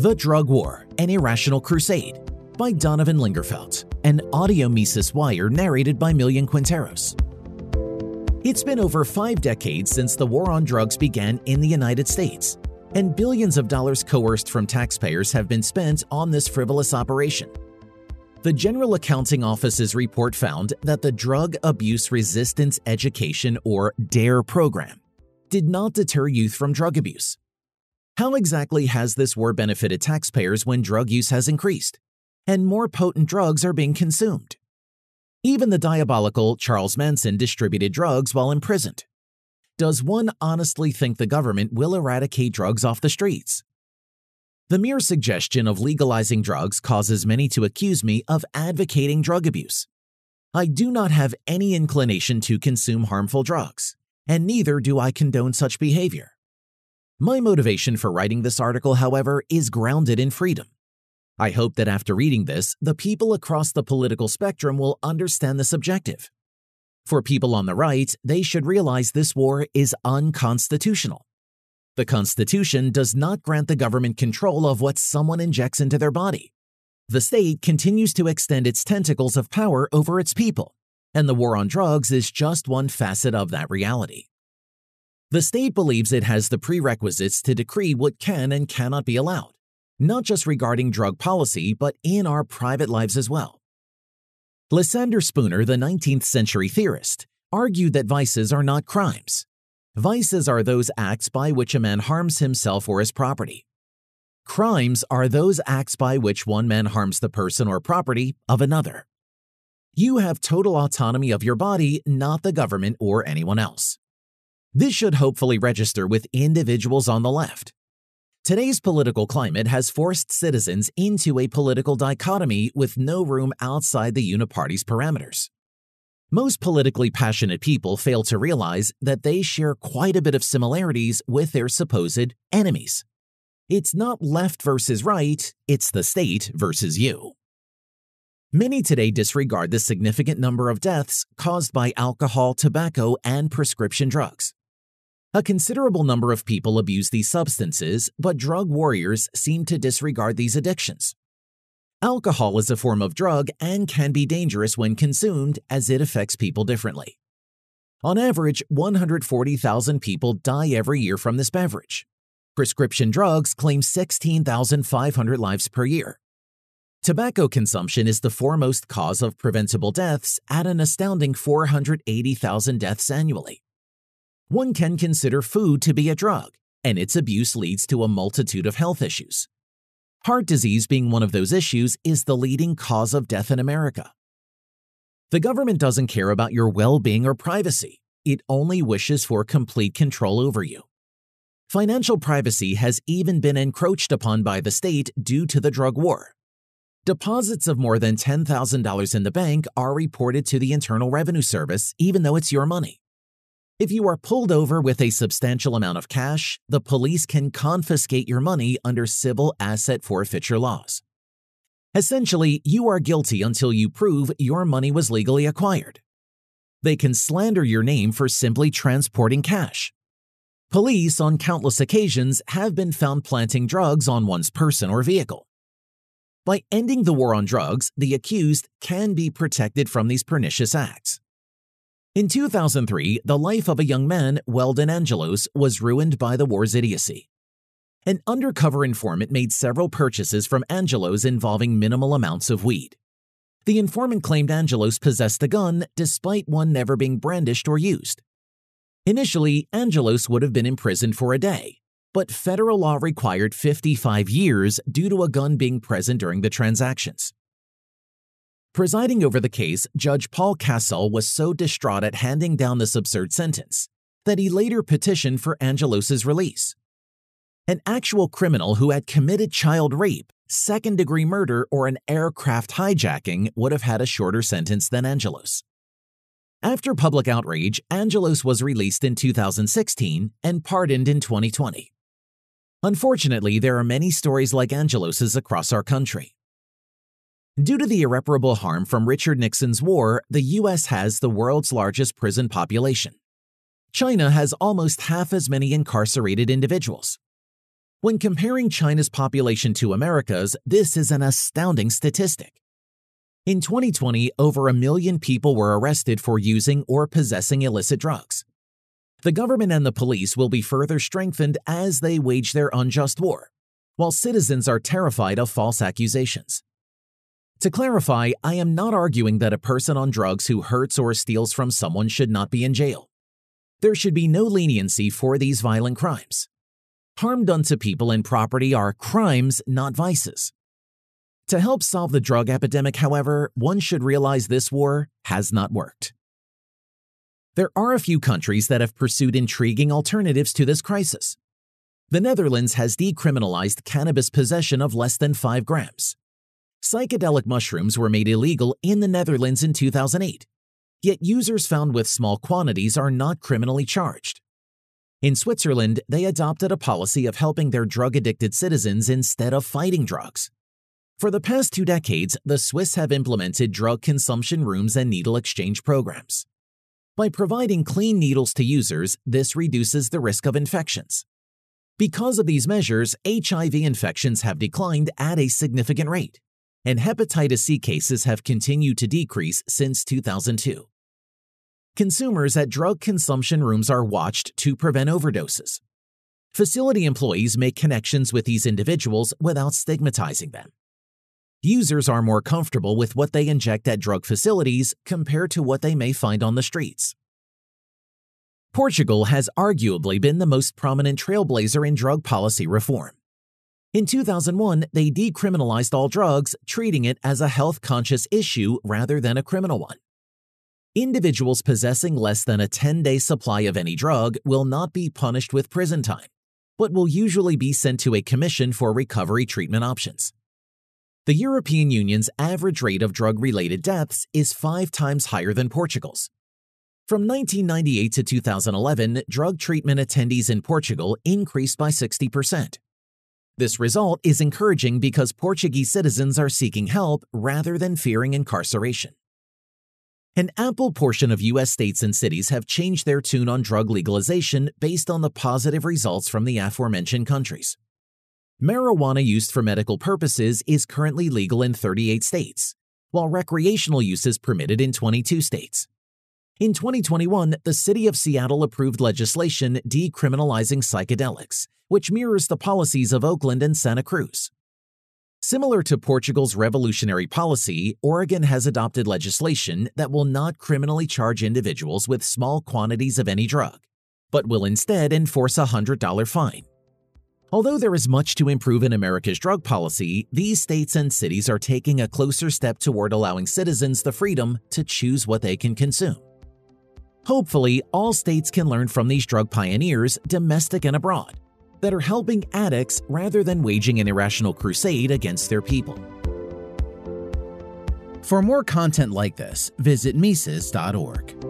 The Drug War An Irrational Crusade by Donovan Lingerfelt, an audio Mises Wire narrated by Millian Quinteros. It's been over five decades since the war on drugs began in the United States, and billions of dollars coerced from taxpayers have been spent on this frivolous operation. The General Accounting Office's report found that the Drug Abuse Resistance Education, or DARE program, did not deter youth from drug abuse. How exactly has this war benefited taxpayers when drug use has increased and more potent drugs are being consumed? Even the diabolical Charles Manson distributed drugs while imprisoned. Does one honestly think the government will eradicate drugs off the streets? The mere suggestion of legalizing drugs causes many to accuse me of advocating drug abuse. I do not have any inclination to consume harmful drugs, and neither do I condone such behavior. My motivation for writing this article, however, is grounded in freedom. I hope that after reading this, the people across the political spectrum will understand this objective. For people on the right, they should realize this war is unconstitutional. The Constitution does not grant the government control of what someone injects into their body. The state continues to extend its tentacles of power over its people, and the war on drugs is just one facet of that reality. The state believes it has the prerequisites to decree what can and cannot be allowed, not just regarding drug policy, but in our private lives as well. Lysander Spooner, the 19th century theorist, argued that vices are not crimes. Vices are those acts by which a man harms himself or his property. Crimes are those acts by which one man harms the person or property of another. You have total autonomy of your body, not the government or anyone else. This should hopefully register with individuals on the left. Today's political climate has forced citizens into a political dichotomy with no room outside the uniparty's parameters. Most politically passionate people fail to realize that they share quite a bit of similarities with their supposed enemies. It's not left versus right, it's the state versus you. Many today disregard the significant number of deaths caused by alcohol, tobacco, and prescription drugs. A considerable number of people abuse these substances, but drug warriors seem to disregard these addictions. Alcohol is a form of drug and can be dangerous when consumed as it affects people differently. On average, 140,000 people die every year from this beverage. Prescription drugs claim 16,500 lives per year. Tobacco consumption is the foremost cause of preventable deaths at an astounding 480,000 deaths annually one can consider food to be a drug, and its abuse leads to a multitude of health issues. Heart disease, being one of those issues, is the leading cause of death in America. The government doesn't care about your well being or privacy, it only wishes for complete control over you. Financial privacy has even been encroached upon by the state due to the drug war. Deposits of more than $10,000 in the bank are reported to the Internal Revenue Service, even though it's your money. If you are pulled over with a substantial amount of cash, the police can confiscate your money under civil asset forfeiture laws. Essentially, you are guilty until you prove your money was legally acquired. They can slander your name for simply transporting cash. Police, on countless occasions, have been found planting drugs on one's person or vehicle. By ending the war on drugs, the accused can be protected from these pernicious acts. In 2003, the life of a young man, Weldon Angelos, was ruined by the war's idiocy. An undercover informant made several purchases from Angelos involving minimal amounts of weed. The informant claimed Angelos possessed a gun despite one never being brandished or used. Initially, Angelos would have been imprisoned for a day, but federal law required 55 years due to a gun being present during the transactions. Presiding over the case, Judge Paul Cassell was so distraught at handing down this absurd sentence that he later petitioned for Angelos's release. An actual criminal who had committed child rape, second degree murder, or an aircraft hijacking would have had a shorter sentence than Angelos. After public outrage, Angelos was released in 2016 and pardoned in 2020. Unfortunately, there are many stories like Angelos's across our country. Due to the irreparable harm from Richard Nixon's war, the U.S. has the world's largest prison population. China has almost half as many incarcerated individuals. When comparing China's population to America's, this is an astounding statistic. In 2020, over a million people were arrested for using or possessing illicit drugs. The government and the police will be further strengthened as they wage their unjust war, while citizens are terrified of false accusations. To clarify, I am not arguing that a person on drugs who hurts or steals from someone should not be in jail. There should be no leniency for these violent crimes. Harm done to people and property are crimes, not vices. To help solve the drug epidemic, however, one should realize this war has not worked. There are a few countries that have pursued intriguing alternatives to this crisis. The Netherlands has decriminalized cannabis possession of less than 5 grams. Psychedelic mushrooms were made illegal in the Netherlands in 2008, yet users found with small quantities are not criminally charged. In Switzerland, they adopted a policy of helping their drug addicted citizens instead of fighting drugs. For the past two decades, the Swiss have implemented drug consumption rooms and needle exchange programs. By providing clean needles to users, this reduces the risk of infections. Because of these measures, HIV infections have declined at a significant rate, and hepatitis C cases have continued to decrease since 2002. Consumers at drug consumption rooms are watched to prevent overdoses. Facility employees make connections with these individuals without stigmatizing them. Users are more comfortable with what they inject at drug facilities compared to what they may find on the streets. Portugal has arguably been the most prominent trailblazer in drug policy reform. In 2001, they decriminalized all drugs, treating it as a health conscious issue rather than a criminal one. Individuals possessing less than a 10 day supply of any drug will not be punished with prison time, but will usually be sent to a commission for recovery treatment options. The European Union's average rate of drug related deaths is five times higher than Portugal's. From 1998 to 2011, drug treatment attendees in Portugal increased by 60%. This result is encouraging because Portuguese citizens are seeking help rather than fearing incarceration. An ample portion of U.S. states and cities have changed their tune on drug legalization based on the positive results from the aforementioned countries. Marijuana used for medical purposes is currently legal in 38 states, while recreational use is permitted in 22 states. In 2021, the city of Seattle approved legislation decriminalizing psychedelics, which mirrors the policies of Oakland and Santa Cruz. Similar to Portugal's revolutionary policy, Oregon has adopted legislation that will not criminally charge individuals with small quantities of any drug, but will instead enforce a $100 fine. Although there is much to improve in America's drug policy, these states and cities are taking a closer step toward allowing citizens the freedom to choose what they can consume. Hopefully, all states can learn from these drug pioneers, domestic and abroad, that are helping addicts rather than waging an irrational crusade against their people. For more content like this, visit Mises.org.